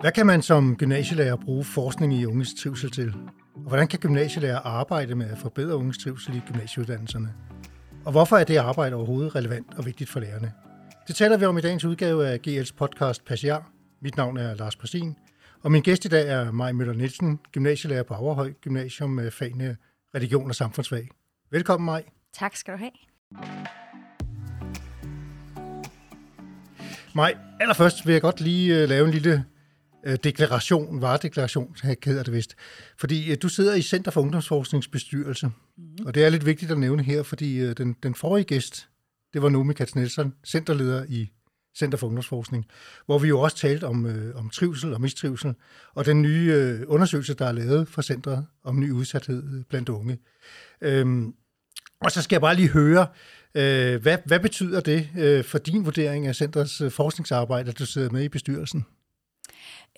Hvad kan man som gymnasielærer bruge forskning i unges trivsel til? Og hvordan kan gymnasielærer arbejde med at forbedre unges trivsel i gymnasieuddannelserne? Og hvorfor er det arbejde overhovedet relevant og vigtigt for lærerne? Det taler vi om i dagens udgave af GL's podcast Passiar. Mit navn er Lars Præstin, og min gæst i dag er Maj Møller Nielsen, gymnasielærer på Averhøj Gymnasium med fagene religion og samfundsfag. Velkommen, Maj. Tak skal du have. Maj, allerførst vil jeg godt lige uh, lave en lille deklaration, varedeklaration, hedder det vist. Fordi uh, du sidder i Center for Ungdomsforskningsbestyrelse, mm-hmm. og det er lidt vigtigt at nævne her, fordi uh, den, den forrige gæst, det var Nomi Katz Nielsen, centerleder i Center for Ungdomsforskning, hvor vi jo også talte om, øh, om trivsel og mistrivsel, og den nye øh, undersøgelse, der er lavet for centret om ny udsathed blandt unge. Øhm, og så skal jeg bare lige høre, øh, hvad, hvad betyder det øh, for din vurdering af centrets øh, forskningsarbejde, at du sidder med i bestyrelsen?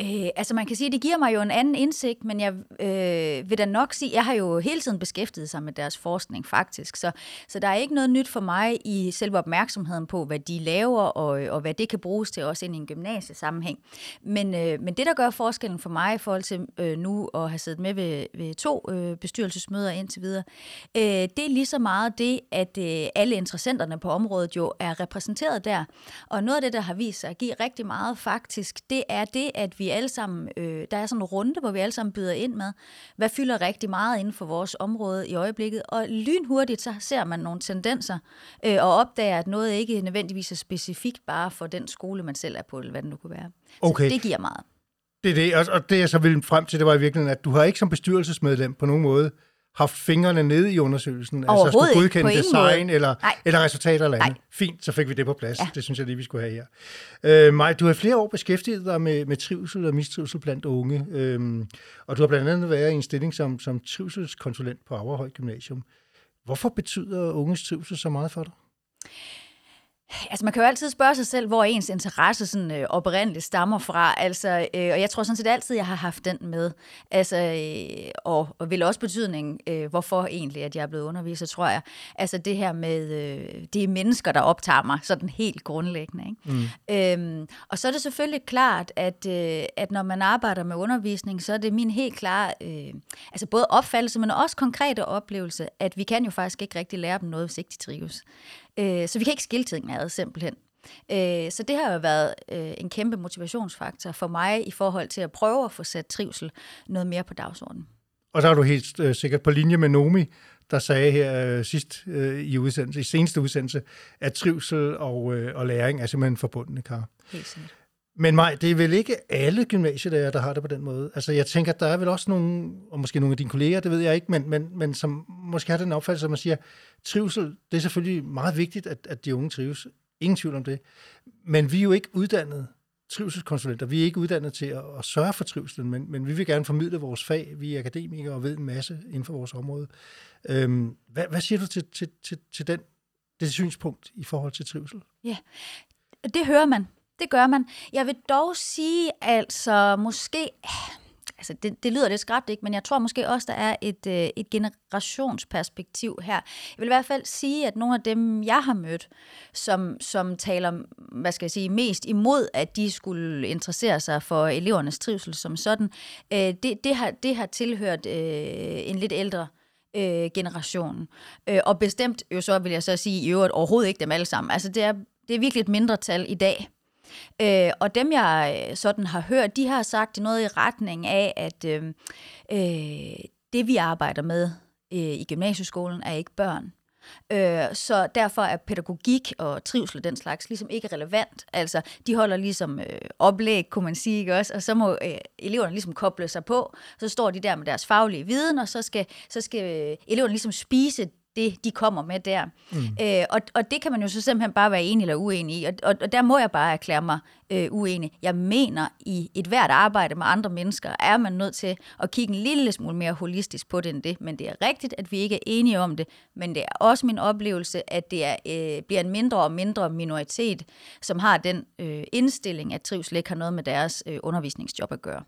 Øh, altså man kan sige, at det giver mig jo en anden indsigt, men jeg øh, vil da nok sige, jeg har jo hele tiden beskæftiget sig med deres forskning faktisk, så, så der er ikke noget nyt for mig i selve opmærksomheden på, hvad de laver, og, og hvad det kan bruges til også ind i en gymnasiesammenhæng. Men, øh, men det, der gør forskellen for mig i forhold til øh, nu at have siddet med ved, ved to øh, bestyrelsesmøder indtil videre, øh, det er lige så meget det, at øh, alle interessenterne på området jo er repræsenteret der. Og noget af det, der har vist sig at give rigtig meget faktisk, det er det, at vi alle sammen, øh, der er sådan en runde, hvor vi alle sammen byder ind med, hvad fylder rigtig meget inden for vores område i øjeblikket, og lynhurtigt så ser man nogle tendenser, øh, og opdager, at noget ikke nødvendigvis er specifikt bare for den skole, man selv er på, eller hvad det nu kunne være. Okay. Så det giver meget. Det er det, og det jeg så ville frem til, det var i virkeligheden, at du har ikke som bestyrelsesmedlem på nogen måde haft fingrene nede i undersøgelsen? Altså skulle godkende design eller, eller resultater eller andet? Nej. Fint, så fik vi det på plads. Ja. Det synes jeg lige, vi skulle have her. Øh, Maj, du har flere år beskæftiget dig med, med trivsel og mistrivsel blandt unge, øhm, og du har blandt andet været i en stilling som, som trivselskonsulent på Averhøj Gymnasium. Hvorfor betyder unges trivsel så meget for dig? Altså man kan jo altid spørge sig selv, hvor ens interesse sådan, øh, oprindeligt stammer fra. Altså, øh, og jeg tror sådan set altid, jeg har haft den med. Altså, øh, og, og vil også betydning, øh, hvorfor egentlig, at jeg er blevet underviser, tror jeg. Altså det her med, øh, det er mennesker, der optager mig, sådan helt grundlæggende. Ikke? Mm. Øhm, og så er det selvfølgelig klart, at, øh, at når man arbejder med undervisning, så er det min helt klare, øh, altså både opfattelse, men også konkrete oplevelse, at vi kan jo faktisk ikke rigtig lære dem noget, hvis ikke de trives. Øh, så vi kan ikke skille tingene ad, simpelthen. Øh, så det har jo været øh, en kæmpe motivationsfaktor for mig i forhold til at prøve at få sat trivsel noget mere på dagsordenen. Og så er du helt øh, sikkert på linje med Nomi, der sagde her øh, sidst øh, i, udsendelse, i seneste udsendelse, at trivsel og, øh, og læring er simpelthen forbundne kar. Helt sikkert. Men Maj, det er vel ikke alle gymnasielærer, der har det på den måde? Altså jeg tænker, der er vel også nogle, og måske nogle af dine kolleger, det ved jeg ikke, men, men, men som måske har den opfattelse, at man siger, trivsel, det er selvfølgelig meget vigtigt, at, at de unge trives. Ingen tvivl om det. Men vi er jo ikke uddannet trivselskonsulenter. Vi er ikke uddannet til at, at sørge for trivselen, men, men vi vil gerne formidle vores fag. Vi er akademikere og ved en masse inden for vores område. Øhm, hvad, hvad siger du til, til, til, til den, det synspunkt i forhold til trivsel? Ja, det hører man. Det gør man. Jeg vil dog sige, altså måske ah, altså det, det lyder lidt skræbt, ikke? men jeg tror måske også, der er et, øh, et generationsperspektiv her. Jeg vil i hvert fald sige, at nogle af dem, jeg har mødt, som, som taler hvad skal jeg sige, mest imod, at de skulle interessere sig for elevernes trivsel som sådan, øh, det, det, har, det har tilhørt øh, en lidt ældre øh, generation. Øh, og bestemt jo så, vil jeg så sige, i øvrigt overhovedet ikke dem alle sammen. Altså det er, det er virkelig et mindretal i dag, Øh, og dem, jeg øh, sådan har hørt, de har sagt noget i retning af, at øh, øh, det, vi arbejder med øh, i gymnasieskolen, er ikke børn. Øh, så derfor er pædagogik og trivsel og den slags ligesom ikke relevant. Altså, de holder ligesom øh, oplæg, kunne man sige, ikke også? Og så må øh, eleverne ligesom koble sig på. Så står de der med deres faglige viden, og så skal, så skal øh, eleverne ligesom spise det, de kommer med der. Mm. Øh, og, og det kan man jo så simpelthen bare være enig eller uenig i, og, og, og der må jeg bare erklære mig øh, uenig. Jeg mener, i et hvert arbejde med andre mennesker, er man nødt til at kigge en lille smule mere holistisk på det end det, men det er rigtigt, at vi ikke er enige om det, men det er også min oplevelse, at det er, øh, bliver en mindre og mindre minoritet, som har den øh, indstilling, at trivsel ikke har noget med deres øh, undervisningsjob at gøre.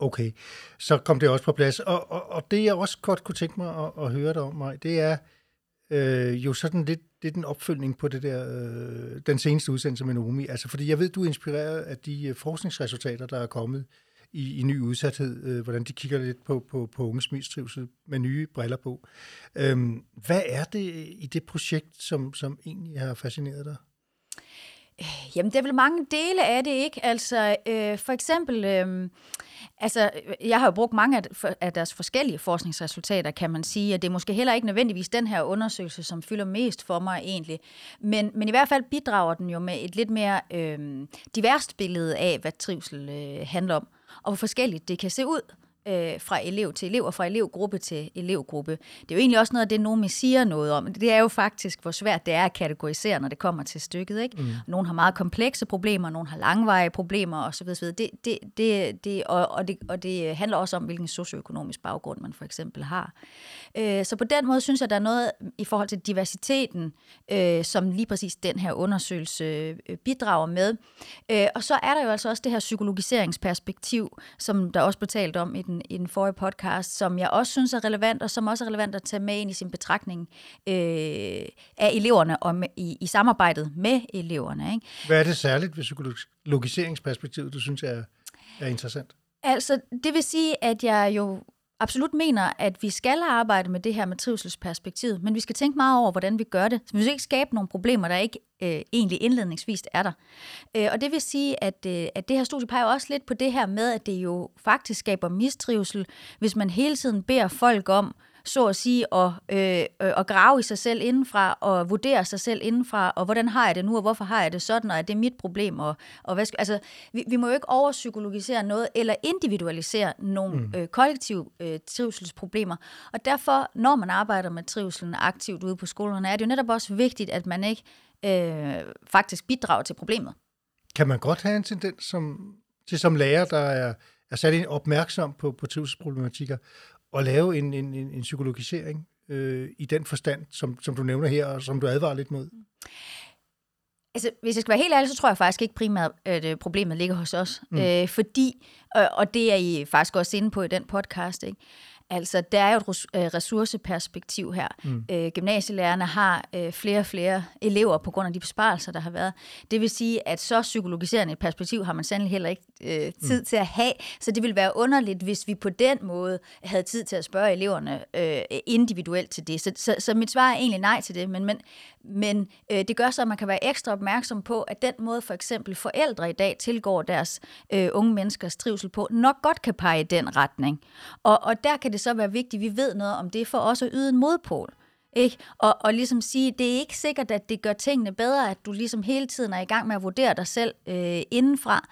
Okay, så kom det også på plads. Og, og, og det, jeg også godt kunne tænke mig at, at høre dig om, mig, det er øh, jo sådan lidt det en den opfølgning på det der, øh, den seneste udsendelse med Nomi. Altså, fordi jeg ved, du er inspireret af de øh, forskningsresultater, der er kommet i, i ny udsathed, øh, hvordan de kigger lidt på, på, på unges mistrivsel med nye briller på. Øhm, hvad er det i det projekt, som, som egentlig har fascineret dig? Jamen, det er vel mange dele af det, ikke? Altså, øh, for eksempel, øh, altså, jeg har jo brugt mange af, af deres forskellige forskningsresultater, kan man sige, og det er måske heller ikke nødvendigvis den her undersøgelse, som fylder mest for mig egentlig, men, men i hvert fald bidrager den jo med et lidt mere øh, diverst billede af, hvad trivsel øh, handler om, og hvor forskelligt det kan se ud øh, fra elev til elev og fra elevgruppe til elevgruppe. Det er jo egentlig også noget af det, Nomi siger noget om. Det er jo faktisk, hvor svært det er at kategorisere, når det kommer til stykket. Ikke? Mm. Nogle har meget komplekse problemer, nogle har langvarige problemer osv. Det, det, det, det, og, og, det, og det handler også om, hvilken socioøkonomisk baggrund man for eksempel har. Øh, så på den måde synes jeg, der er noget i forhold til diversiteten, øh, som lige præcis den her undersøgelse øh, bidrager med. Øh, og så er der jo altså også det her psykologiseringsperspektiv, som der også blev talt om i den, i den forrige podcast, som jeg også synes er relevant, og som også er relevant at tage med ind i sin betragtning øh, af eleverne og med, i, i samarbejdet med eleverne. Ikke? Hvad er det særligt ved psykologiseringsperspektivet, du synes er, er interessant? Altså, det vil sige, at jeg jo absolut mener, at vi skal arbejde med det her med trivselsperspektivet, men vi skal tænke meget over, hvordan vi gør det. Så vi skal ikke skabe nogle problemer, der ikke øh, egentlig indledningsvis er der. Øh, og det vil sige, at, øh, at det her studie peger også lidt på det her med, at det jo faktisk skaber mistrivsel, hvis man hele tiden beder folk om så at sige, at, øh, øh, at grave i sig selv indenfra, og vurdere sig selv indenfra, og hvordan har jeg det nu, og hvorfor har jeg det sådan, og er det mit problem, og, og hvad skal, altså, vi, vi må jo ikke overpsykologisere noget, eller individualisere nogle mm. øh, kollektive øh, trivselsproblemer, og derfor, når man arbejder med trivselen aktivt ude på skolerne, er det jo netop også vigtigt, at man ikke øh, faktisk bidrager til problemet. Kan man godt have en tendens som, til som lærer, der er, er sat opmærksom på, på trivselsproblematikker, at lave en, en, en, en psykologisering øh, i den forstand, som, som du nævner her, og som du advarer lidt mod? Altså, hvis jeg skal være helt ærlig, så tror jeg faktisk ikke primært, at øh, problemet ligger hos os. Mm. Øh, fordi, og, og det er I faktisk også inde på i den podcast, ikke? Altså, der er jo et øh, ressourceperspektiv her. Mm. Øh, gymnasielærerne har øh, flere og flere elever på grund af de besparelser, der har været. Det vil sige, at så psykologiserende et perspektiv har man sandelig heller ikke øh, tid mm. til at have. Så det vil være underligt, hvis vi på den måde havde tid til at spørge eleverne øh, individuelt til det. Så, så, så mit svar er egentlig nej til det, men, men, men øh, det gør så, at man kan være ekstra opmærksom på, at den måde for eksempel forældre i dag tilgår deres øh, unge menneskers trivsel på, nok godt kan pege i den retning. Og, og der kan det så være vigtigt, at vi ved noget om det, for også at yde en modpol. Ikke? Og, og ligesom sige, det er ikke sikkert, at det gør tingene bedre, at du ligesom hele tiden er i gang med at vurdere dig selv øh, indenfra,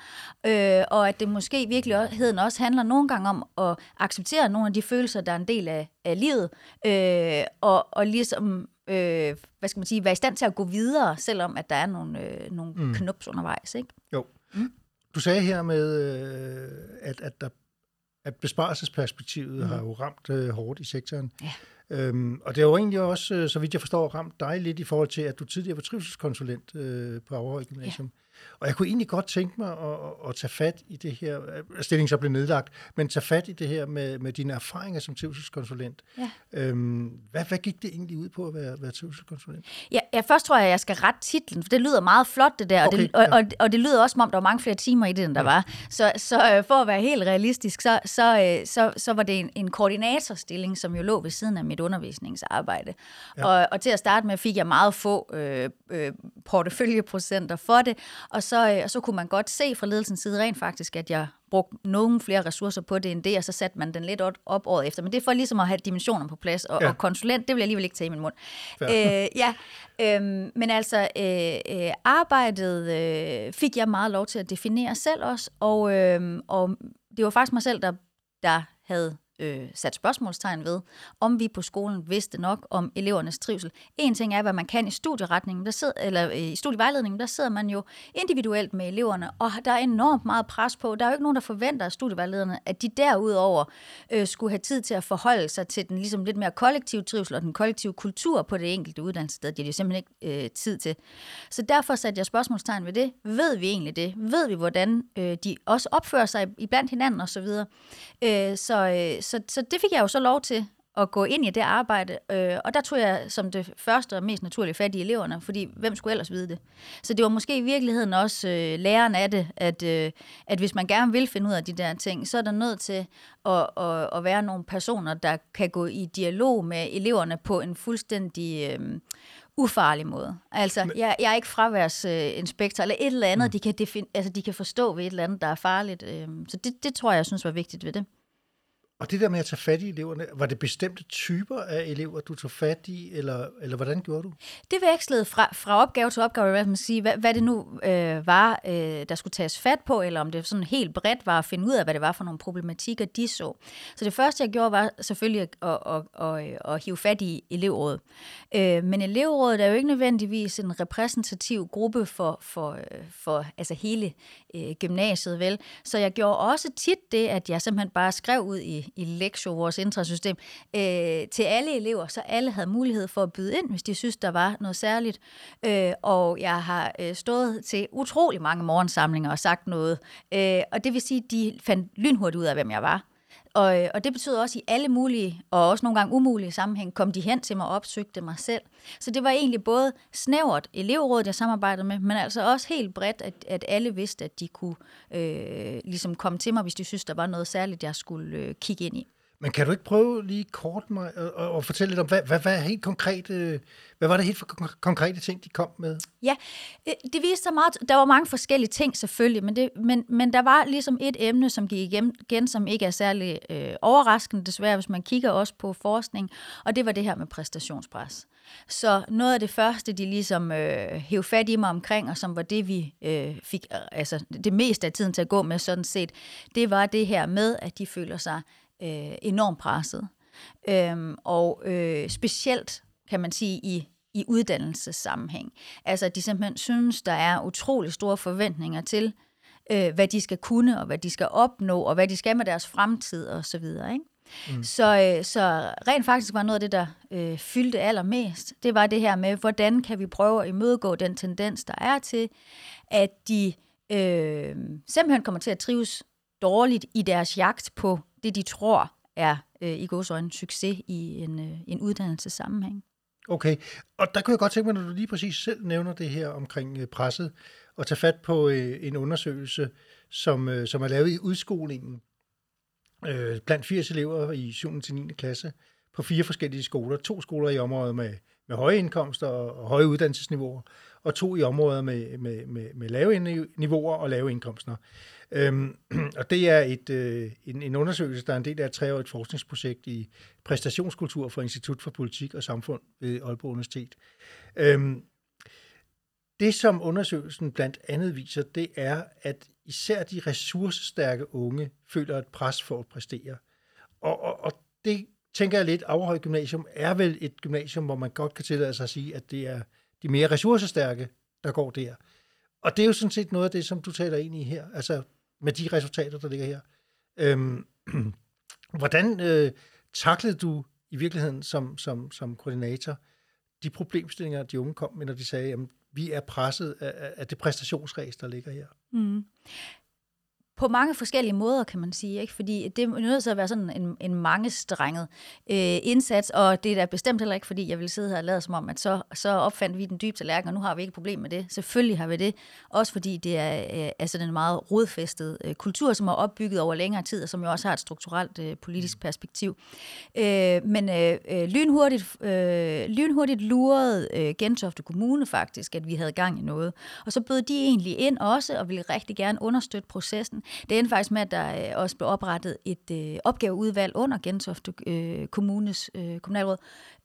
øh, og at det måske i virkeligheden også handler nogle gange om at acceptere nogle af de følelser, der er en del af, af livet, øh, og, og ligesom øh, hvad skal man sige, være i stand til at gå videre, selvom at der er nogle, øh, nogle mm. knups undervejs. Ikke? Jo. Mm. Du sagde her med, øh, at, at, der, at besparelsesperspektivet mm. har jo ramt øh, hårdt i sektoren. Ja. Øhm, og det har jo egentlig også, øh, så vidt jeg forstår, ramt dig lidt i forhold til, at du tidligere var trivselskonsulent øh, på Aarhus Gymnasium. Ja. Og jeg kunne egentlig godt tænke mig at, at, at tage fat i det her, stillingen så blev nedlagt, men tage fat i det her med, med dine erfaringer som trivselskonsulent. Ja. Øhm, hvad, hvad gik det egentlig ud på at være, være trivselskonsulent? Ja, ja, først tror jeg, at jeg skal rette titlen, for det lyder meget flot det der, okay, og, det, og, ja. og, og det lyder også som om, der var mange flere timer i det, end der ja. var. Så, så øh, for at være helt realistisk, så, så, øh, så, så var det en, en koordinatorstilling, som jo lå ved siden af mit undervisningsarbejde. Ja. Og, og til at starte med fik jeg meget få øh, øh, porteføljeprocenter for det, og så, øh, og så kunne man godt se fra ledelsens side rent faktisk, at jeg brugte nogle flere ressourcer på det end det, og så satte man den lidt op året efter. Men det er for ligesom at have dimensioner på plads, og, ja. og konsulent, det vil jeg alligevel ikke tage i min mund. Øh, ja, øhm, men altså, øh, øh, arbejdet øh, fik jeg meget lov til at definere selv også, og, øh, og det var faktisk mig selv, der, der havde øh, sat spørgsmålstegn ved, om vi på skolen vidste nok om elevernes trivsel. En ting er, hvad man kan i studieretningen, der sidder, eller øh, i studievejledningen, der sidder man jo individuelt med eleverne, og der er enormt meget pres på. Der er jo ikke nogen, der forventer af studievejlederne, at de derudover øh, skulle have tid til at forholde sig til den ligesom lidt mere kollektive trivsel og den kollektive kultur på det enkelte uddannelsessted. Det er de simpelthen ikke øh, tid til. Så derfor satte jeg spørgsmålstegn ved det. Ved vi egentlig det? Ved vi, hvordan øh, de også opfører sig iblandt hinanden osv.? Øh, så, øh, så, så det fik jeg jo så lov til at gå ind i det arbejde, øh, og der tog jeg som det første og mest naturlige fat i eleverne, fordi hvem skulle ellers vide det? Så det var måske i virkeligheden også øh, læreren af det, at, øh, at hvis man gerne vil finde ud af de der ting, så er der nødt til at, at, at være nogle personer, der kan gå i dialog med eleverne på en fuldstændig... Øh, ufarlig måde. Altså, Men, jeg, jeg er ikke fraværsinspektor, eller et eller andet, mm. de, kan defin- altså, de kan forstå ved et eller andet, der er farligt. Øh, så det, det tror jeg, jeg synes var vigtigt ved det. Og det der med at tage fat i eleverne, var det bestemte typer af elever, du tog fat i, eller, eller hvordan gjorde du? Det vekslede fra, fra opgave til opgave, hvad, man sige, hvad, hvad det nu øh, var, øh, der skulle tages fat på, eller om det sådan helt bredt var at finde ud af, hvad det var for nogle problematikker, de så. Så det første, jeg gjorde, var selvfølgelig at, at, at, at, at hive fat i elevrådet. Øh, men elevrådet er jo ikke nødvendigvis en repræsentativ gruppe for, for, for altså hele øh, gymnasiet, vel? Så jeg gjorde også tit det, at jeg simpelthen bare skrev ud i i Lexio, vores intrasystem, øh, til alle elever, så alle havde mulighed for at byde ind, hvis de synes, der var noget særligt. Øh, og jeg har øh, stået til utrolig mange morgensamlinger og sagt noget. Øh, og det vil sige, at de fandt lynhurtigt ud af, hvem jeg var. Og, øh, og det betyder også, at i alle mulige, og også nogle gange umulige sammenhæng, kom de hen til mig og opsøgte mig selv. Så det var egentlig både snævert elevrådet, jeg samarbejdede med, men altså også helt bredt, at, at alle vidste, at de kunne øh, ligesom komme til mig, hvis de synes, der var noget særligt, jeg skulle øh, kigge ind i. Men kan du ikke prøve lige kort mig at, at fortælle lidt om, hvad, hvad, hvad, helt konkret, øh, hvad var det helt for konkrete ting, de kom med? Ja, øh, det viste sig meget, der var mange forskellige ting selvfølgelig, men, det, men, men der var ligesom et emne, som gik igen, igen som ikke er særlig øh, overraskende desværre, hvis man kigger også på forskning, og det var det her med præstationspres. Så noget af det første, de ligesom øh, hævde fat i mig omkring, og som var det, vi øh, fik øh, altså det meste af tiden til at gå med sådan set, det var det her med, at de føler sig øh, enormt presset. Øhm, og øh, specielt, kan man sige, i, i uddannelsessammenhæng. Altså, at de simpelthen synes, der er utrolig store forventninger til, øh, hvad de skal kunne, og hvad de skal opnå, og hvad de skal med deres fremtid, og så videre, ikke? Mm. Så, øh, så rent faktisk var noget af det, der øh, fyldte allermest, det var det her med, hvordan kan vi prøve at imødegå den tendens, der er til, at de øh, simpelthen kommer til at trives dårligt i deres jagt på det, de tror er øh, i en succes i en, øh, en uddannelsessammenhæng. Okay, og der kunne jeg godt tænke mig, når du lige præcis selv nævner det her omkring øh, presset, og tage fat på øh, en undersøgelse, som, øh, som er lavet i udskolingen øh, blandt 80 elever i 7. til 9. klasse på fire forskellige skoler. To skoler i området med, med høje indkomster og, og høje uddannelsesniveauer, og to i områder med, med, med, med lave niveauer og lave indkomster. Øhm, og det er et, øh, en, en undersøgelse, der er en del af et treårigt forskningsprojekt i præstationskultur for Institut for Politik og Samfund ved Aalborg Universitet. Øhm, det, som undersøgelsen blandt andet viser, det er, at især de ressourcestærke unge føler et pres for at præstere. Og, og, og det tænker jeg lidt, Aarhus Gymnasium er vel et gymnasium, hvor man godt kan tillade sig at sige, at det er de mere ressourcestærke, der går der. Og det er jo sådan set noget af det, som du taler ind i her. Altså, med de resultater, der ligger her. Øhm, hvordan øh, taklede du i virkeligheden som, som, som koordinator de problemstillinger, de unge kom med, når de sagde, at vi er presset af, af det præstationsræs, der ligger her? Mm på mange forskellige måder, kan man sige. Ikke? Fordi det er nødt til at være sådan en, en mangestrenget øh, indsats, og det er da bestemt heller ikke, fordi jeg vil sidde her og lade som om, at så, så opfandt vi den dybe tallerken, og nu har vi ikke et problem med det. Selvfølgelig har vi det, også fordi det er øh, altså en meget rodfæstet øh, kultur, som er opbygget over længere tid, og som jo også har et strukturelt øh, politisk mm. perspektiv. Øh, men øh, øh, lynhurtigt, øh, lynhurtigt lurede øh, Gentofte Kommune faktisk, at vi havde gang i noget. Og så bød de egentlig ind også, og ville rigtig gerne understøtte processen. Det endte faktisk med, at der øh, også blev oprettet et øh, opgaveudvalg under Gentofte øh, Kommunes øh, kommunalråd,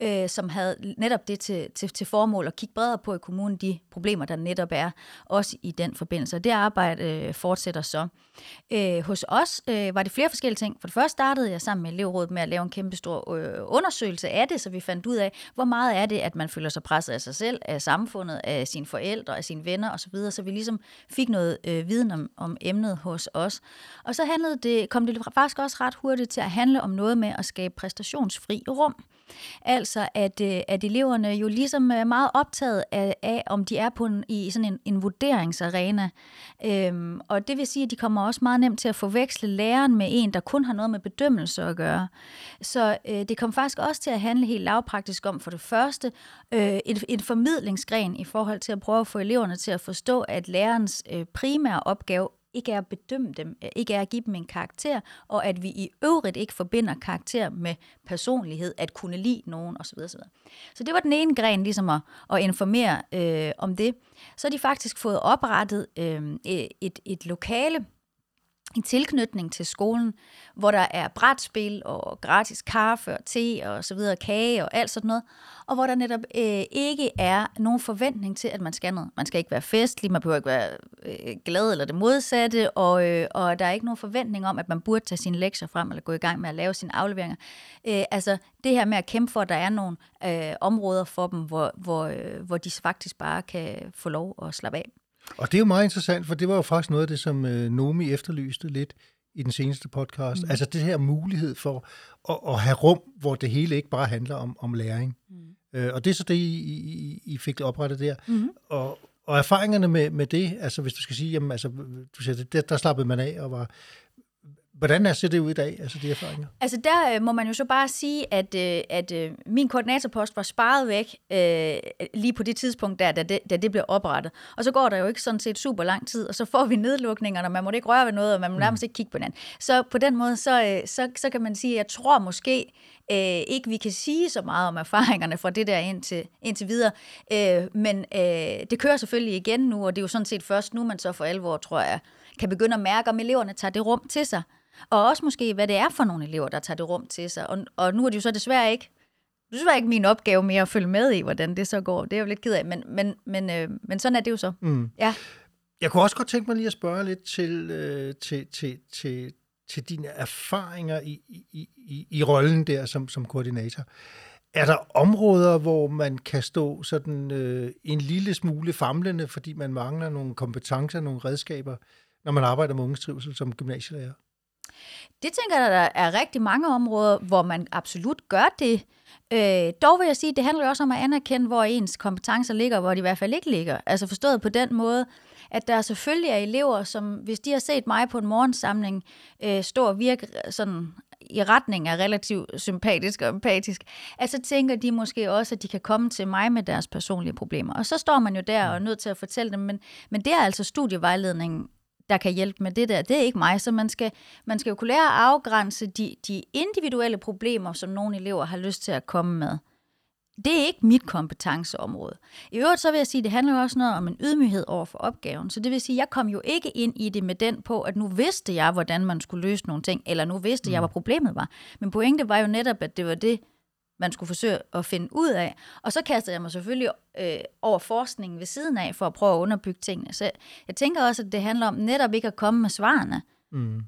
øh, som havde netop det til, til, til formål at kigge bredere på i kommunen, de problemer, der netop er, også i den forbindelse. Og det arbejde øh, fortsætter så. Øh, hos os øh, var det flere forskellige ting. For det første startede jeg sammen med elevrådet med at lave en kæmpe stor øh, undersøgelse af det, så vi fandt ud af, hvor meget er det, at man føler sig presset af sig selv, af samfundet, af sine forældre, af sine venner osv., så vi ligesom fik noget øh, viden om, om emnet hos os. Og så handlede det, kom det faktisk også ret hurtigt til at handle om noget med at skabe præstationsfri rum. Altså, at, øh, at eleverne jo ligesom er meget optaget af, af om de er på en, i sådan en, en vurderingsarena. Øhm, og det vil sige, at de kommer også meget nemt til at forveksle læreren med en, der kun har noget med bedømmelse at gøre. Så øh, det kom faktisk også til at handle helt lavpraktisk om for det første øh, en, en formidlingsgren i forhold til at prøve at få eleverne til at forstå, at lærerens øh, primære opgave ikke er at bedømme dem, øh, ikke er at give dem en karakter, og at vi i øvrigt ikke forbinder karakter med personlighed, at kunne lide nogen osv. osv. Så det var den ene gren, ligesom at, at informere øh, om det. Så har de faktisk fået oprettet øh, et, et lokale, i tilknytning til skolen, hvor der er brætspil og gratis kaffe og te og så videre, kage og alt sådan noget, og hvor der netop øh, ikke er nogen forventning til, at man skal noget. Man skal ikke være festlig, man behøver ikke være øh, glad eller det modsatte, og, øh, og der er ikke nogen forventning om, at man burde tage sine lektier frem eller gå i gang med at lave sine afleveringer. Øh, altså det her med at kæmpe for, at der er nogle øh, områder for dem, hvor, hvor, øh, hvor de faktisk bare kan få lov at slappe af. Og det er jo meget interessant, for det var jo faktisk noget af det, som øh, Nomi efterlyste lidt i den seneste podcast. Mm. Altså det her mulighed for at, at have rum, hvor det hele ikke bare handler om, om læring. Mm. Øh, og det er så det, I, I, I fik oprettet der. Mm. Og, og erfaringerne med, med det, altså hvis du skal sige, jamen altså, du siger, der, der slappede man af og var Hvordan ser det ud i dag, altså de erfaringer? Altså der øh, må man jo så bare sige, at, øh, at øh, min koordinatorpost var sparet væk øh, lige på det tidspunkt, der, da, det, da det blev oprettet. Og så går der jo ikke sådan set super lang tid, og så får vi nedlukningerne, og man må ikke røre ved noget, og man må mm. nærmest ikke kigge på hinanden. Så på den måde, så, øh, så, så kan man sige, at jeg tror måske øh, ikke, vi kan sige så meget om erfaringerne fra det der indtil, indtil videre. Øh, men øh, det kører selvfølgelig igen nu, og det er jo sådan set først nu, man så for alvor, tror jeg, kan begynde at mærke, om eleverne tager det rum til sig. Og også måske, hvad det er for nogle elever, der tager det rum til sig. Og, og nu er det jo så desværre ikke det er ikke min opgave mere at følge med i, hvordan det så går. Det er jeg jo lidt ked af, men, men, men, øh, men sådan er det jo så. Mm. Ja. Jeg kunne også godt tænke mig lige at spørge lidt til, øh, til, til, til, til dine erfaringer i, i, i, i rollen der som, som koordinator. Er der områder, hvor man kan stå sådan øh, en lille smule famlende, fordi man mangler nogle kompetencer, nogle redskaber, når man arbejder med unges trivsel som gymnasielærer? Det tænker jeg, der er rigtig mange områder, hvor man absolut gør det. Øh, dog vil jeg sige, det handler jo også om at anerkende, hvor ens kompetencer ligger, og hvor de i hvert fald ikke ligger. Altså forstået på den måde, at der selvfølgelig er elever, som hvis de har set mig på en morgensamling øh, stå og virke sådan i retning af relativt sympatisk og empatisk, at så tænker de måske også, at de kan komme til mig med deres personlige problemer. Og så står man jo der og er nødt til at fortælle dem, men, men det er altså studievejledningen der kan hjælpe med det der. Det er ikke mig, så man skal, man skal jo kunne lære at afgrænse de, de individuelle problemer, som nogle elever har lyst til at komme med. Det er ikke mit kompetenceområde. I øvrigt så vil jeg sige, at det handler jo også noget om en ydmyghed over for opgaven. Så det vil sige, at jeg kom jo ikke ind i det med den på, at nu vidste jeg, hvordan man skulle løse nogle ting, eller nu vidste jeg, mm. hvad problemet var. Men pointet var jo netop, at det var det, man skulle forsøge at finde ud af. Og så kastede jeg mig selvfølgelig øh, over forskningen ved siden af, for at prøve at underbygge tingene. Så jeg tænker også, at det handler om netop ikke at komme med svarene, mm.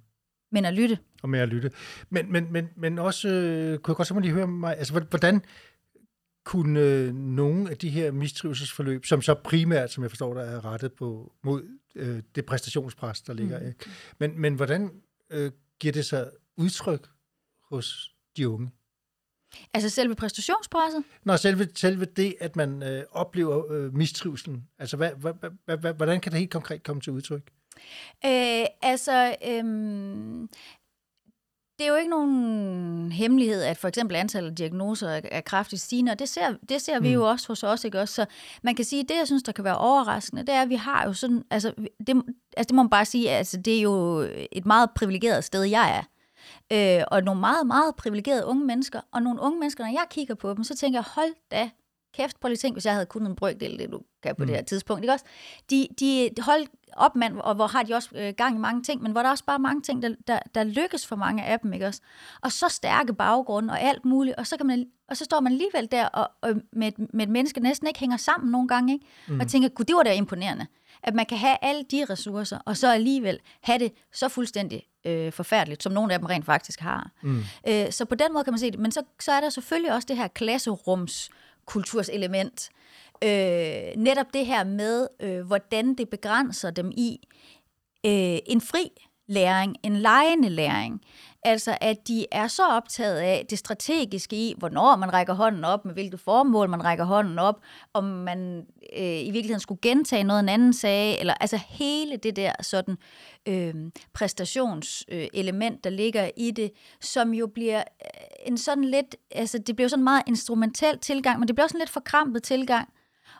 men at lytte. Og med at lytte. Men, men, men, men også, øh, kunne jeg godt lige høre mig, altså hvordan kunne øh, nogle af de her mistrivselsforløb, som så primært, som jeg forstår, der er rettet på, mod øh, det præstationspres, der ligger, mm. ikke? Men, men hvordan øh, giver det sig udtryk hos de unge? Altså selve præstationspresset? Nå, selve, selve det, at man øh, oplever øh, mistrivselen. Altså, hvad, hvad, hvad, hvad, hvordan kan det helt konkret komme til udtryk? Øh, altså, øhm, det er jo ikke nogen hemmelighed, at for eksempel antallet af diagnoser er, er kraftigt stigende, og det ser, det ser vi mm. jo også hos os, ikke også? Så man kan sige, at det, jeg synes, der kan være overraskende, det er, at vi har jo sådan, altså det, altså det må man bare sige, altså det er jo et meget privilegeret sted, jeg er øh, og nogle meget, meget privilegerede unge mennesker, og nogle unge mennesker, når jeg kigger på dem, så tænker jeg, hold da kæft, prøv lige tænk, hvis jeg havde kunnet en brøkdel det, du kan på mm. det her tidspunkt. Ikke også? De, de hold op, mand, og hvor har de også øh, gang i mange ting, men hvor der er også bare mange ting, der, der, der lykkes for mange af dem, ikke også? Og så stærke baggrunde og alt muligt, og så, kan man, og så står man alligevel der og, og med, et, med et menneske, næsten ikke hænger sammen nogle gange, ikke? Mm. og tænker, gud, det var da imponerende, at man kan have alle de ressourcer, og så alligevel have det så fuldstændig øh, forfærdeligt, som nogle af dem rent faktisk har. Mm. Øh, så på den måde kan man se det. Men så, så er der selvfølgelig også det her klasserums kulturselement. Øh, netop det her med, øh, hvordan det begrænser dem i øh, en fri læring, en lejende læring. Altså, at de er så optaget af det strategiske i, hvornår man rækker hånden op, med hvilket formål man rækker hånden op, om man øh, i virkeligheden skulle gentage noget, en anden sagde, eller altså hele det der sådan øh, præstationselement, øh, der ligger i det, som jo bliver øh, en sådan lidt, altså det bliver sådan en meget instrumentel tilgang, men det bliver også en lidt forkrampet tilgang,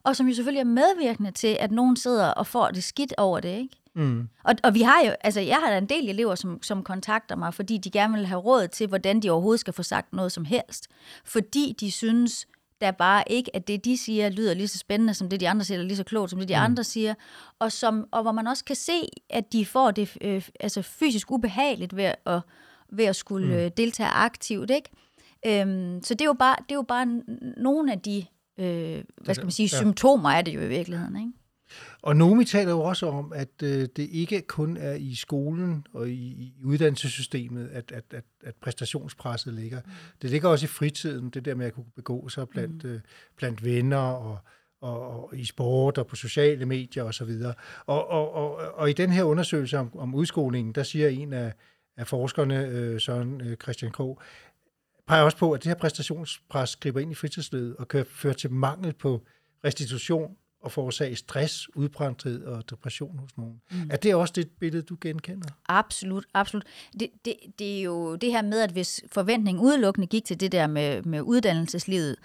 og som jo selvfølgelig er medvirkende til, at nogen sidder og får det skidt over det, ikke? Mm. Og, og vi har jo, altså jeg har en del elever, som, som kontakter mig, fordi de gerne vil have råd til, hvordan de overhovedet skal få sagt noget som helst. Fordi de synes, der bare ikke, at det, de siger, lyder lige så spændende, som det, de andre siger, eller lige så klogt, som det, de mm. andre siger. Og, som, og hvor man også kan se, at de får det øh, altså fysisk ubehageligt ved at, ved at skulle mm. Øh, deltage aktivt. Ikke? Øhm, så det er, jo bare, det er jo bare nogle af de øh, hvad skal man sige, ja. symptomer er det jo i virkeligheden. Ikke? Og Nomi taler jo også om, at øh, det ikke kun er i skolen og i, i uddannelsessystemet, at, at, at, at præstationspresset ligger. Mm. Det ligger også i fritiden, det der med at kunne begå sig blandt, mm. øh, blandt venner og, og, og i sport og på sociale medier osv. Og, og, og, og i den her undersøgelse om, om udskolingen, der siger en af, af forskerne, øh, Søren øh, Christian Krog, peger også på, at det her præstationspres griber ind i fritidslivet og kan føre til mangel på restitution og forårsage stress, udbrændthed og depression hos nogen. Mm. Er det også det billede, du genkender? Absolut, absolut. Det, det, det er jo det her med, at hvis forventningen udelukkende gik til det der med, med uddannelseslivet,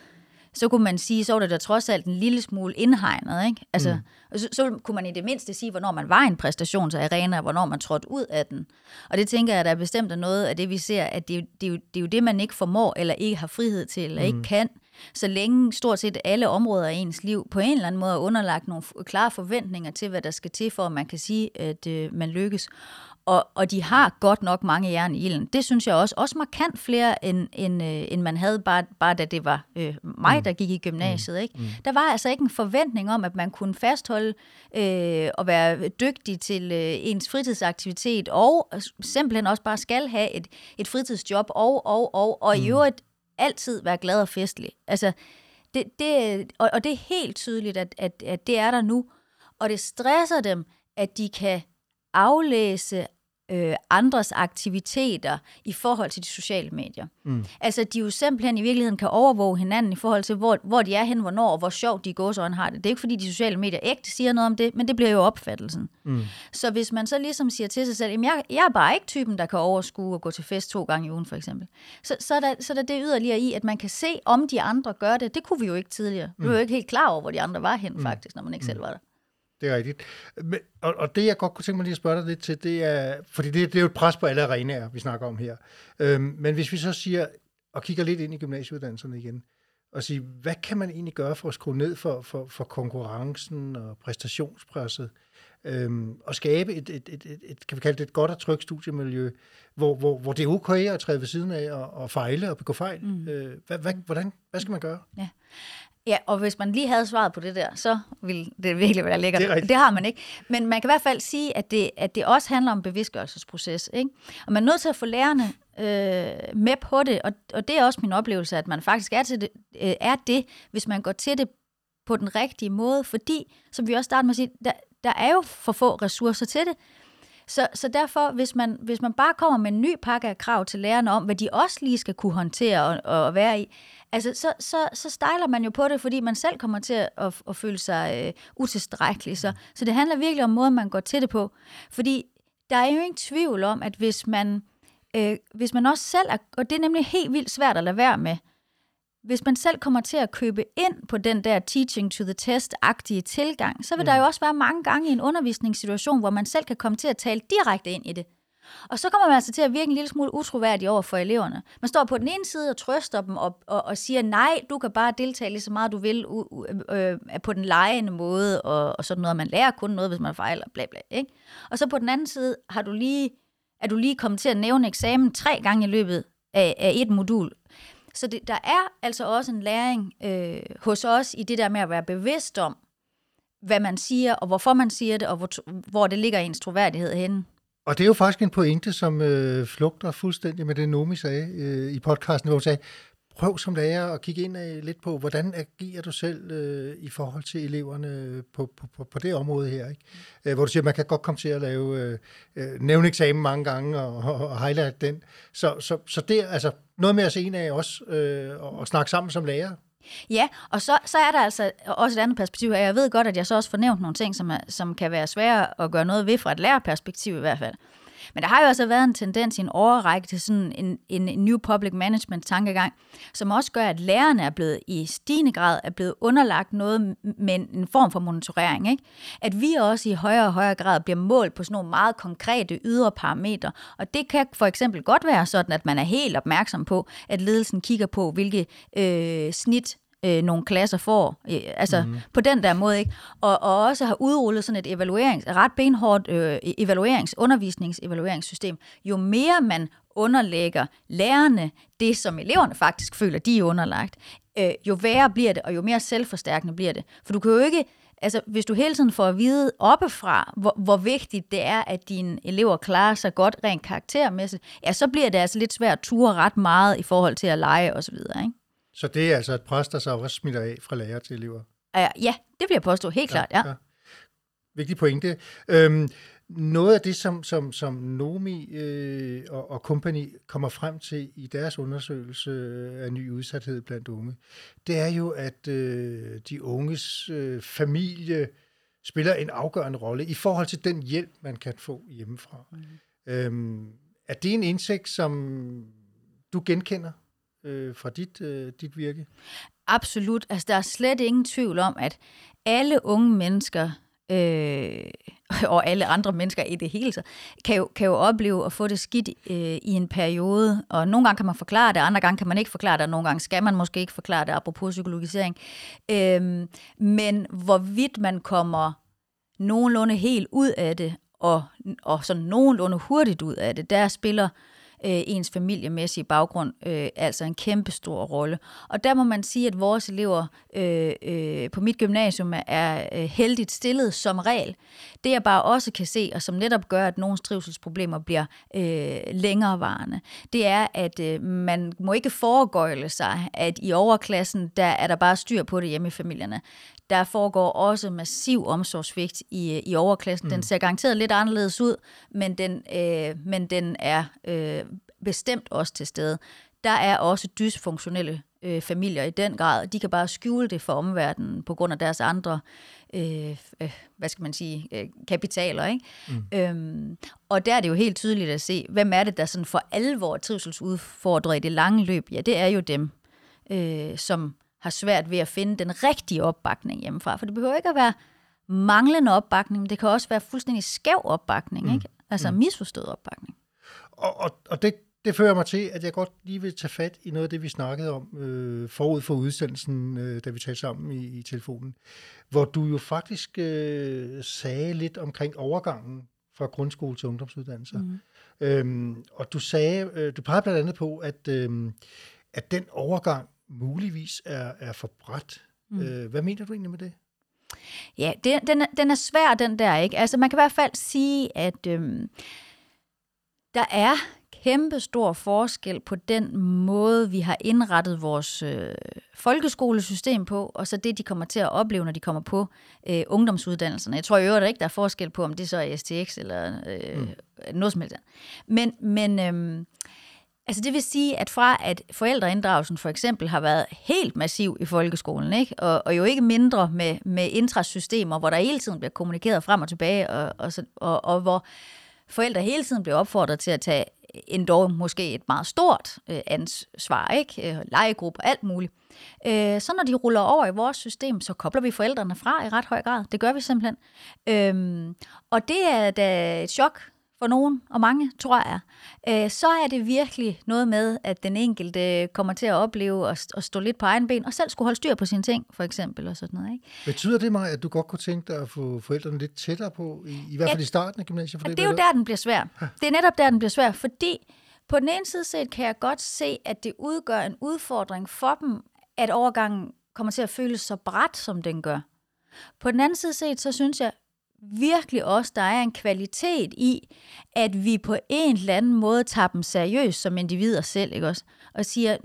så kunne man sige, så var det da trods alt en lille smule indhegnet. Ikke? Altså, mm. så, så kunne man i det mindste sige, hvornår man var en præstationsarena, og hvornår man trådte ud af den. Og det tænker jeg, der er bestemt noget af det, vi ser, at det, det, er jo, det er jo det, man ikke formår, eller ikke har frihed til, eller mm. ikke kan så længe stort set alle områder af ens liv på en eller anden måde er underlagt nogle klare forventninger til, hvad der skal til, for at man kan sige, at øh, man lykkes. Og, og de har godt nok mange jern i ilden. Det synes jeg også. Også markant flere, end, end, øh, end man havde, bare, bare da det var øh, mig, mm. der gik i gymnasiet. Mm. Ikke? Mm. Der var altså ikke en forventning om, at man kunne fastholde øh, og være dygtig til øh, ens fritidsaktivitet, og simpelthen også bare skal have et, et fritidsjob, og, og, og, og mm. i øvrigt altid være glad og festlig. Altså, det, det, og, og det er helt tydeligt, at, at, at det er der nu. Og det stresser dem, at de kan aflæse øh, andres aktiviteter i forhold til de sociale medier. Mm. Altså, de jo simpelthen i virkeligheden kan overvåge hinanden i forhold til, hvor, hvor de er hen, hvornår, og hvor sjovt de går, så har det. Det er ikke, fordi de sociale medier ægte siger noget om det, men det bliver jo opfattelsen. Mm. Så hvis man så ligesom siger til sig selv, jamen jeg, jeg er bare ikke typen, der kan overskue at gå til fest to gange i ugen, for eksempel. Så, så, er der, så er der det yderligere i, at man kan se, om de andre gør det. Det kunne vi jo ikke tidligere. Vi var jo mm. ikke helt klar over, hvor de andre var hen, mm. faktisk, når man ikke mm. selv var der det er rigtigt. Men, og, og det, jeg godt kunne tænke mig lige at spørge dig lidt til, det er, fordi det, det er jo et pres på alle arenaer, vi snakker om her. Øhm, men hvis vi så siger, og kigger lidt ind i gymnasieuddannelserne igen, og sige, hvad kan man egentlig gøre for at skrue ned for, for, for konkurrencen og præstationspresset, øhm, og skabe et, et, et, et, et, kan vi kalde det et godt og trygt studiemiljø, hvor, hvor, hvor det er okay at træde ved siden af og, og fejle og begå fejl. Mm. Øh, hvad, hvad, hvordan, hvad skal man gøre? Ja. Ja, og hvis man lige havde svaret på det der, så ville det virkelig være lækkert. Det, det har man ikke. Men man kan i hvert fald sige, at det, at det også handler om bevidstgørelsesproces. Ikke? Og man er nødt til at få lærerne øh, med på det, og, og det er også min oplevelse, at man faktisk er, til det, øh, er det, hvis man går til det på den rigtige måde, fordi, som vi også startede med at sige, der, der er jo for få ressourcer til det. Så, så derfor, hvis man, hvis man bare kommer med en ny pakke af krav til lærerne om, hvad de også lige skal kunne håndtere og, og være i, altså, så, så, så stejler man jo på det, fordi man selv kommer til at, at føle sig øh, utilstrækkelig. Så, så det handler virkelig om måden, man går til det på. Fordi der er jo ingen tvivl om, at hvis man, øh, hvis man også selv er, og det er nemlig helt vildt svært at lade være med, hvis man selv kommer til at købe ind på den der teaching to the test-agtige tilgang, så vil mm. der jo også være mange gange i en undervisningssituation, hvor man selv kan komme til at tale direkte ind i det. Og så kommer man altså til at virke en lille smule utroværdig over for eleverne. Man står på den ene side og trøster dem og, og, og siger, nej, du kan bare deltage lige så meget du vil uh, øh, på den lejende måde, og, og sådan noget. Man lærer kun noget, hvis man fejler, bla bla. Ikke? Og så på den anden side har du lige, er du lige kommet til at nævne eksamen tre gange i løbet af, af et modul. Så det, der er altså også en læring øh, hos os i det der med at være bevidst om, hvad man siger, og hvorfor man siger det, og hvor, hvor det ligger ens troværdighed henne. Og det er jo faktisk en pointe, som øh, flugter fuldstændig med det, Nomi sagde øh, i podcasten, hvor hun sagde, prøv som lærer at kigge ind øh, lidt på, hvordan agerer du selv øh, i forhold til eleverne øh, på, på, på, på det område her, ikke? Øh, hvor du siger, at man kan godt komme til at lave øh, øh nævne eksamen mange gange og, og, og highlight den. Så, så, så det altså noget med at se en af også øh, og, og snakke sammen som lærer. Ja, og så, så er der altså også et andet perspektiv her. Jeg ved godt, at jeg så også får nævnt nogle ting, som, er, som kan være svære at gøre noget ved fra et lærerperspektiv i hvert fald. Men der har jo også været en tendens i en overrække til sådan en, en, en new public management tankegang, som også gør, at lærerne er blevet i stigende grad er blevet underlagt noget med en, en form for monitorering. Ikke? At vi også i højere og højere grad bliver målt på sådan nogle meget konkrete ydre parametre. Og det kan for eksempel godt være sådan, at man er helt opmærksom på, at ledelsen kigger på, hvilke øh, snit øh, nogle klasser får. Øh, altså mm. på den der måde, ikke? Og, og også har udrullet sådan et evaluerings, ret benhårdt øh, evaluerings, undervisningsevalueringssystem. Jo mere man underlægger lærerne det, som eleverne faktisk føler, de er underlagt, øh, jo værre bliver det, og jo mere selvforstærkende bliver det. For du kan jo ikke altså, hvis du hele tiden får at vide oppefra, hvor, hvor vigtigt det er, at dine elever klarer sig godt rent karaktermæssigt, ja, så bliver det altså lidt svært at ture ret meget i forhold til at lege osv., ikke? Så det er altså et pres, der så også smitter af fra lærer til elever? Ja, det bliver påstået helt klart, ja. ja. Vigtig pointe. Øhm, noget af det, som, som, som Nomi øh, og, og company kommer frem til i deres undersøgelse af ny udsathed blandt unge, det er jo, at øh, de unges øh, familie spiller en afgørende rolle i forhold til den hjælp, man kan få hjemmefra. Mm. Øhm, er det en indsigt, som du genkender? Øh, fra dit, øh, dit virke? Absolut. Altså, der er slet ingen tvivl om, at alle unge mennesker, øh, og alle andre mennesker i det hele, så, kan, jo, kan jo opleve at få det skidt øh, i en periode. Og nogle gange kan man forklare det, andre gange kan man ikke forklare det, og nogle gange skal man måske ikke forklare det, apropos psykologisering. Øh, men hvorvidt man kommer nogenlunde helt ud af det, og, og sådan nogenlunde hurtigt ud af det, der spiller øh, Øh, ens familiemæssige baggrund øh, altså en kæmpe stor rolle. Og der må man sige, at vores elever øh, øh, på mit gymnasium er øh, heldigt stillet som regel. Det jeg bare også kan se, og som netop gør, at nogle trivselsproblemer bliver øh, længerevarende, det er, at øh, man må ikke foregøjle sig, at i overklassen, der er der bare styr på det hjemme i familierne der foregår også massiv omsorgsvigt i, i overklassen. Mm. Den ser garanteret lidt anderledes ud, men den, øh, men den er øh, bestemt også til stede. Der er også dysfunktionelle øh, familier i den grad. De kan bare skjule det for omverdenen på grund af deres andre, øh, øh, hvad skal man sige, øh, kapitaler. Ikke? Mm. Øhm, og der er det jo helt tydeligt at se, hvem er det, der sådan for alvor trivselsudfordrer i det lange løb? Ja, det er jo dem, øh, som har svært ved at finde den rigtige opbakning hjemmefra. For det behøver ikke at være manglende opbakning, men det kan også være fuldstændig skæv opbakning, mm. ikke? altså mm. misforstået opbakning. Og, og, og det, det fører mig til, at jeg godt lige vil tage fat i noget af det, vi snakkede om øh, forud for udsendelsen, øh, da vi talte sammen i, i telefonen, hvor du jo faktisk øh, sagde lidt omkring overgangen fra grundskole til ungdomsuddannelser. Mm. Øhm, og du sagde, øh, du pegede blandt andet på, at, øh, at den overgang muligvis er, er for bræt. Mm. Øh, hvad mener du egentlig med det? Ja, det, den, er, den er svær, den der, ikke? Altså, man kan i hvert fald sige, at øhm, der er kæmpe stor forskel på den måde, vi har indrettet vores øh, folkeskolesystem på, og så det, de kommer til at opleve, når de kommer på øh, ungdomsuddannelserne. Jeg tror i øvrigt ikke, der er forskel på, om det så er STX eller øh, mm. noget som helst. Men, men øh, Altså det vil sige, at fra at forældreinddragelsen for eksempel har været helt massiv i folkeskolen, ikke? Og, og jo ikke mindre med, med intrasystemer, hvor der hele tiden bliver kommunikeret frem og tilbage, og, og, og, og hvor forældre hele tiden bliver opfordret til at tage endda måske et meget stort øh, ansvar, ikke? Øh, legegrupper, alt muligt. Øh, så når de ruller over i vores system, så kobler vi forældrene fra i ret høj grad. Det gør vi simpelthen. Øh, og det er da et chok for nogen, og mange, tror jeg, øh, så er det virkelig noget med, at den enkelte kommer til at opleve at, at stå lidt på egen ben, og selv skulle holde styr på sine ting, for eksempel, og sådan noget. Ikke? Betyder det mig, at du godt kunne tænke dig at få forældrene lidt tættere på, i, i hvert fald ja, i starten af gymnasiet? For det, det er jo der, den bliver svær. Det er netop der, den bliver svær, fordi på den ene side set kan jeg godt se, at det udgør en udfordring for dem, at overgangen kommer til at føles så bræt, som den gør. På den anden side set, så synes jeg, virkelig også, der er en kvalitet i, at vi på en eller anden måde tager dem seriøst som individer selv, ikke også? Og siger,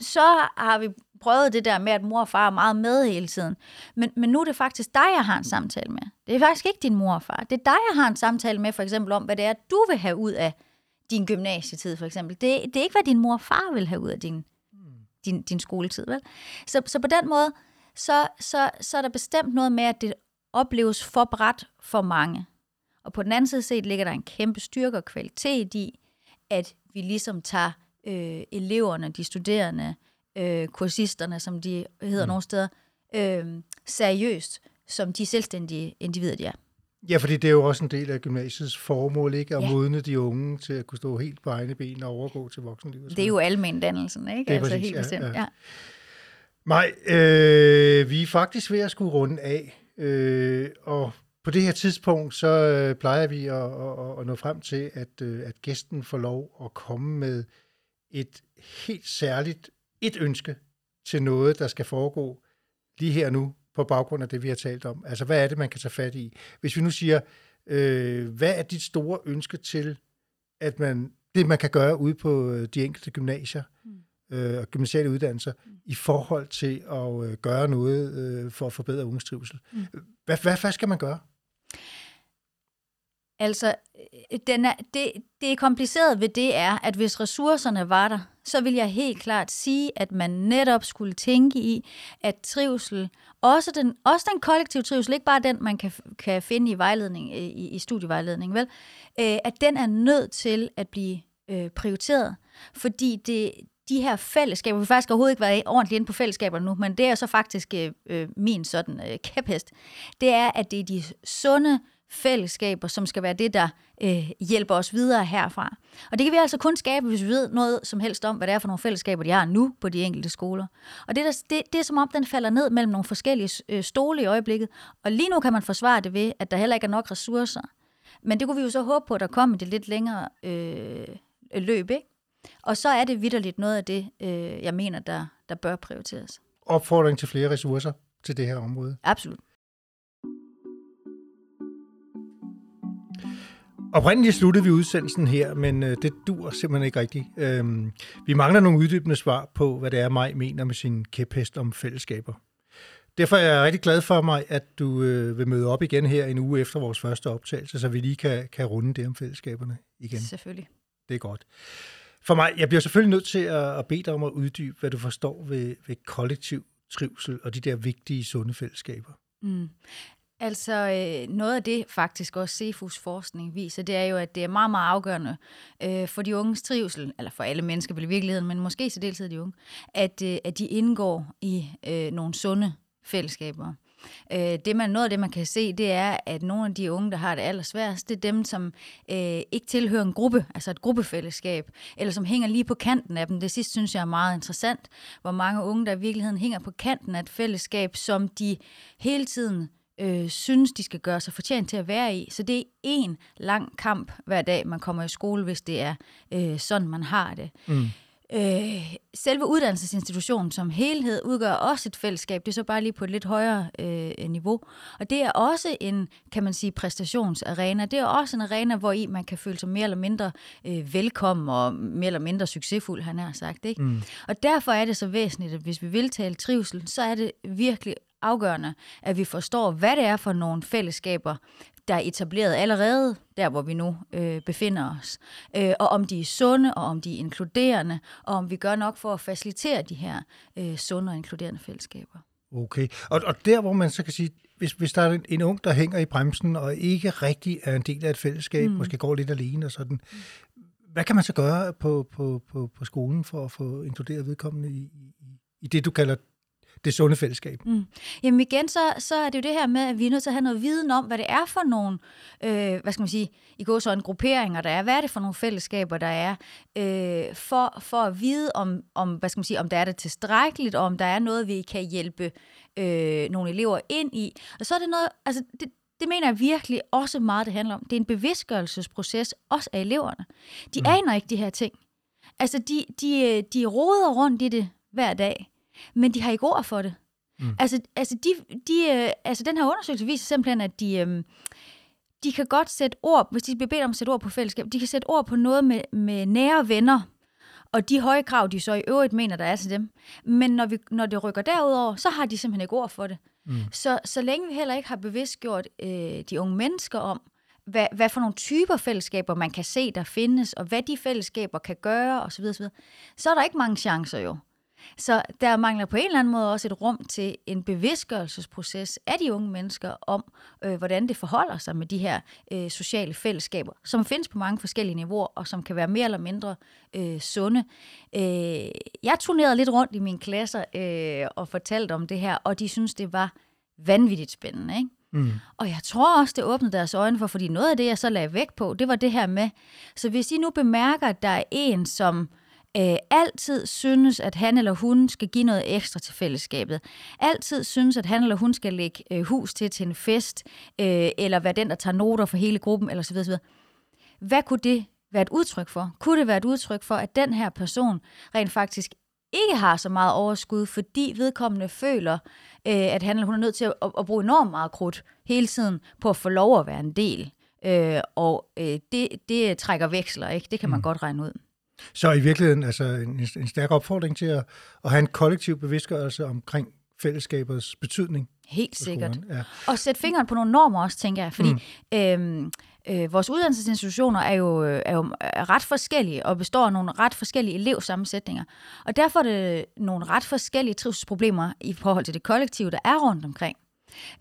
så har vi prøvet det der med, at mor og far er meget med hele tiden. Men, men nu er det faktisk dig, jeg har en samtale med. Det er faktisk ikke din mor og far. Det er dig, jeg har en samtale med, for eksempel om, hvad det er, du vil have ud af din gymnasietid, for eksempel. Det, det er ikke, hvad din mor og far vil have ud af din, din, din skoletid. Vel? Så, så på den måde, så, så, så er der bestemt noget med, at det opleves for bræt for mange. Og på den anden side set ligger der en kæmpe styrke og kvalitet i, at vi ligesom tager øh, eleverne, de studerende, øh, kursisterne, som de hedder mm. nogle steder, øh, seriøst, som de selvstændige individer, de er. Ja, fordi det er jo også en del af gymnasiets formål, ikke? At ja. modne de unge til at kunne stå helt på egne ben og overgå til voksenlivet. Det er jo almendannelsen, ikke? Det er altså præcis, helt ja, bestemt, ja. ja. Nej, øh, vi er faktisk ved at skulle runde af, øh, og på det her tidspunkt, så øh, plejer vi at, at, at nå frem til, at, øh, at gæsten får lov at komme med et helt særligt et ønske til noget, der skal foregå lige her nu, på baggrund af det, vi har talt om. Altså, hvad er det, man kan tage fat i? Hvis vi nu siger, øh, hvad er dit store ønske til, at man, det, man kan gøre ude på øh, de enkelte gymnasier mm øh, og gymnasiale uddannelser, i forhold til at øh, gøre noget øh, for at forbedre unges trivsel? Mm. Hvad, hvad, hvad skal man gøre? Altså, øh, den er, det, det er kompliceret ved det er, at hvis ressourcerne var der, så vil jeg helt klart sige, at man netop skulle tænke i, at trivsel, også den, også den kollektive trivsel, ikke bare den, man kan, kan finde i vejledning, i, i studievejledning, vel, øh, at den er nødt til at blive øh, prioriteret, fordi det, de her fællesskaber, vi faktisk overhovedet ikke været ordentligt inde på fællesskaber nu, men det er så faktisk øh, øh, min sådan øh, kæphest, det er, at det er de sunde fællesskaber, som skal være det, der øh, hjælper os videre herfra. Og det kan vi altså kun skabe, hvis vi ved noget som helst om, hvad det er for nogle fællesskaber, de har nu på de enkelte skoler. Og det, der, det, det er som om, den falder ned mellem nogle forskellige øh, stole i øjeblikket. Og lige nu kan man forsvare det ved, at der heller ikke er nok ressourcer. Men det kunne vi jo så håbe på, at der kommer det lidt længere øh, løb, ikke? Og så er det vidderligt noget af det, øh, jeg mener, der, der bør prioriteres. Opfordring til flere ressourcer til det her område. Absolut. Oprindeligt sluttede vi udsendelsen her, men øh, det dur simpelthen ikke rigtigt. Øhm, vi mangler nogle uddybende svar på, hvad det er, mig mener med sin kæphest om fællesskaber. Derfor er jeg rigtig glad for mig, at du øh, vil møde op igen her en uge efter vores første optagelse, så vi lige kan, kan runde det om fællesskaberne igen. Selvfølgelig. Det er godt. For mig, jeg bliver selvfølgelig nødt til at, at bede dig om at uddybe, hvad du forstår ved, ved kollektiv trivsel og de der vigtige sunde fællesskaber. Mm. Altså øh, noget af det faktisk også Cefus forskning viser, det er jo, at det er meget, meget afgørende øh, for de unges trivsel, eller for alle mennesker i virkeligheden, men måske så deltid de unge, at, øh, at de indgår i øh, nogle sunde fællesskaber. Øh, det man, noget af det, man kan se, det er, at nogle af de unge, der har det allersværest, det er dem, som øh, ikke tilhører en gruppe, altså et gruppefællesskab, eller som hænger lige på kanten af dem. Det sidste synes jeg er meget interessant, hvor mange unge, der i virkeligheden hænger på kanten af et fællesskab, som de hele tiden øh, synes, de skal gøre sig fortjent til at være i. Så det er en lang kamp hver dag, man kommer i skole, hvis det er øh, sådan, man har det. Mm. Øh, selve uddannelsesinstitutionen som helhed udgør også et fællesskab, det er så bare lige på et lidt højere øh, niveau. Og det er også en, kan man sige, præstationsarena. Det er også en arena, hvor i man kan føle sig mere eller mindre øh, velkommen og mere eller mindre succesfuld, han har sagt. Ikke? Mm. Og derfor er det så væsentligt, at hvis vi vil tale trivsel, så er det virkelig afgørende, at vi forstår, hvad det er for nogle fællesskaber, der er etableret allerede, der hvor vi nu øh, befinder os. Øh, og om de er sunde, og om de er inkluderende, og om vi gør nok for at facilitere de her øh, sunde og inkluderende fællesskaber. Okay, og, og der hvor man så kan sige, hvis, hvis der er en, en ung, der hænger i bremsen, og ikke rigtig er en del af et fællesskab, mm. måske går lidt alene og sådan, hvad kan man så gøre på, på, på, på skolen for at få inkluderet vedkommende i, i, i det, du kalder det sunde fællesskab. Mm. Jamen igen, så, så er det jo det her med, at vi er nødt til at have noget viden om, hvad det er for nogle, øh, hvad skal man sige, i går så en grupperinger, der er. Hvad er det for nogle fællesskaber, der er? Øh, for, for at vide, om, om, hvad skal man sige, om der er det tilstrækkeligt, og om der er noget, vi kan hjælpe øh, nogle elever ind i. Og så er det noget, altså det, det mener jeg virkelig også meget, det handler om. Det er en bevidstgørelsesproces, også af eleverne. De mm. aner ikke de her ting. Altså, de, de, de roder rundt i det hver dag men de har ikke ord for det. Mm. Altså, altså, de, de, øh, altså, den her undersøgelse viser simpelthen, at de, øh, de kan godt sætte ord, hvis de bliver bedt om at sætte ord på fællesskab, de kan sætte ord på noget med, med nære venner, og de høje krav, de så i øvrigt mener, der er til dem. Men når, vi, når det rykker derudover, så har de simpelthen ikke ord for det. Mm. Så, så længe vi heller ikke har bevidstgjort øh, de unge mennesker om, hvad, hvad for nogle typer fællesskaber man kan se, der findes, og hvad de fællesskaber kan gøre osv., osv., så er der ikke mange chancer jo. Så der mangler på en eller anden måde også et rum til en bevidstgørelsesproces af de unge mennesker om, øh, hvordan det forholder sig med de her øh, sociale fællesskaber, som findes på mange forskellige niveauer, og som kan være mere eller mindre øh, sunde. Øh, jeg turnerede lidt rundt i mine klasser øh, og fortalte om det her, og de synes, det var vanvittigt spændende. Ikke? Mm. Og jeg tror også, det åbnede deres øjne for, fordi noget af det, jeg så lagde vægt på, det var det her med, så hvis I nu bemærker, at der er en, som øh, altid synes, at han eller hun skal give noget ekstra til fællesskabet, altid synes, at han eller hun skal lægge øh, hus til til en fest, øh, eller være den, der tager noter for hele gruppen, eller så videre, hvad kunne det være et udtryk for? Kunne det være et udtryk for, at den her person rent faktisk ikke har så meget overskud, fordi vedkommende føler, øh, at han eller hun er nødt til at, at bruge enormt meget krudt hele tiden på at få lov at være en del. Øh, og øh, det, det trækker veksler, ikke? Det kan man mm. godt regne ud. Så i virkeligheden altså en, en stærk opfordring til at, at have en kollektiv bevidstgørelse omkring fællesskabets betydning. Helt sikkert. Ja. Og sætte fingeren på nogle normer også, tænker jeg. Fordi mm. øhm, øh, vores uddannelsesinstitutioner er jo, er jo ret forskellige og består af nogle ret forskellige elevsammensætninger. Og derfor er det nogle ret forskellige trivselsproblemer i forhold til det kollektive, der er rundt omkring.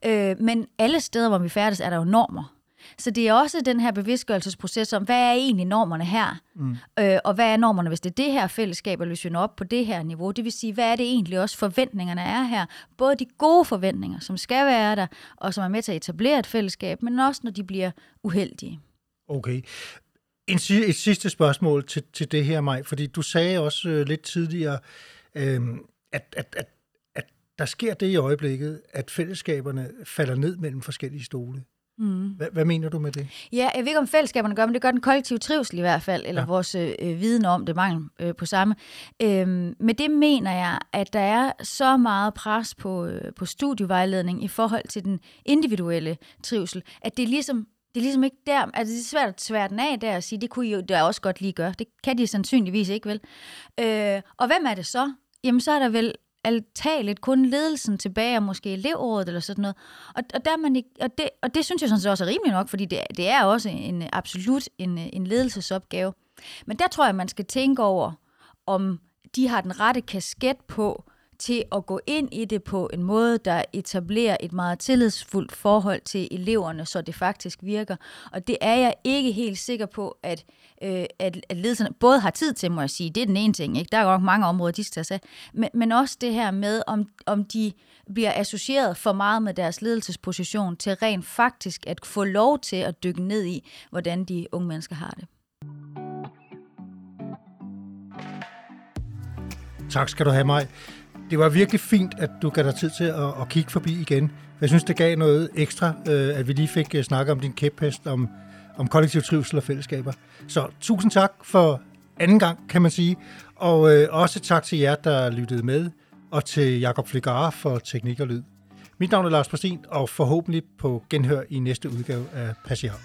Øh, men alle steder, hvor vi færdes, er der jo normer. Så det er også den her bevidstgørelsesproces om, hvad er egentlig normerne her? Mm. Øh, og hvad er normerne, hvis det er det her fællesskab, at løsne op på det her niveau? Det vil sige, hvad er det egentlig også forventningerne er her? Både de gode forventninger, som skal være der, og som er med til at etablere et fællesskab, men også når de bliver uheldige. Okay. En, et sidste spørgsmål til, til det her, Maj, fordi du sagde også øh, lidt tidligere, øh, at, at, at, at der sker det i øjeblikket, at fællesskaberne falder ned mellem forskellige stole. Mm. Hvad, hvad mener du med det? Ja, jeg ved ikke, om fællesskaberne gør, men det gør den kollektive trivsel i hvert fald, eller ja. vores øh, viden om det, mangel øh, på samme. Øhm, med det mener jeg, at der er så meget pres på, øh, på studievejledning i forhold til den individuelle trivsel, at det er ligesom det er ligesom ikke der, altså det er svært at tvære den af der og sige, det kunne I jo da også godt lige gøre. Det kan de sandsynligvis ikke, vel? Øh, og hvem er det så? Jamen så er der vel altageligt kun ledelsen tilbage, og måske elevrådet eller sådan noget. Og, og, der man ikke, og, det, og det synes jeg sådan set også er rimeligt nok, fordi det, det er også en absolut en, en ledelsesopgave. Men der tror jeg, man skal tænke over, om de har den rette kasket på, til at gå ind i det på en måde, der etablerer et meget tillidsfuldt forhold til eleverne, så det faktisk virker. Og det er jeg ikke helt sikker på, at, øh, at, at ledelserne både har tid til, må jeg sige. Det er den ene ting. Ikke? Der er jo mange områder, de skal tage men, men også det her med, om, om de bliver associeret for meget med deres ledelsesposition til rent faktisk at få lov til at dykke ned i, hvordan de unge mennesker har det. Tak skal du have, mig det var virkelig fint, at du gav dig tid til at, at kigge forbi igen. Jeg synes, det gav noget ekstra, øh, at vi lige fik øh, snakket om din kæphest, om, om kollektiv trivsel og fællesskaber. Så tusind tak for anden gang, kan man sige. Og øh, også tak til jer, der lyttede med, og til Jakob Fligare for teknik og lyd. Mit navn er Lars Præstin, og forhåbentlig på genhør i næste udgave af Passiar.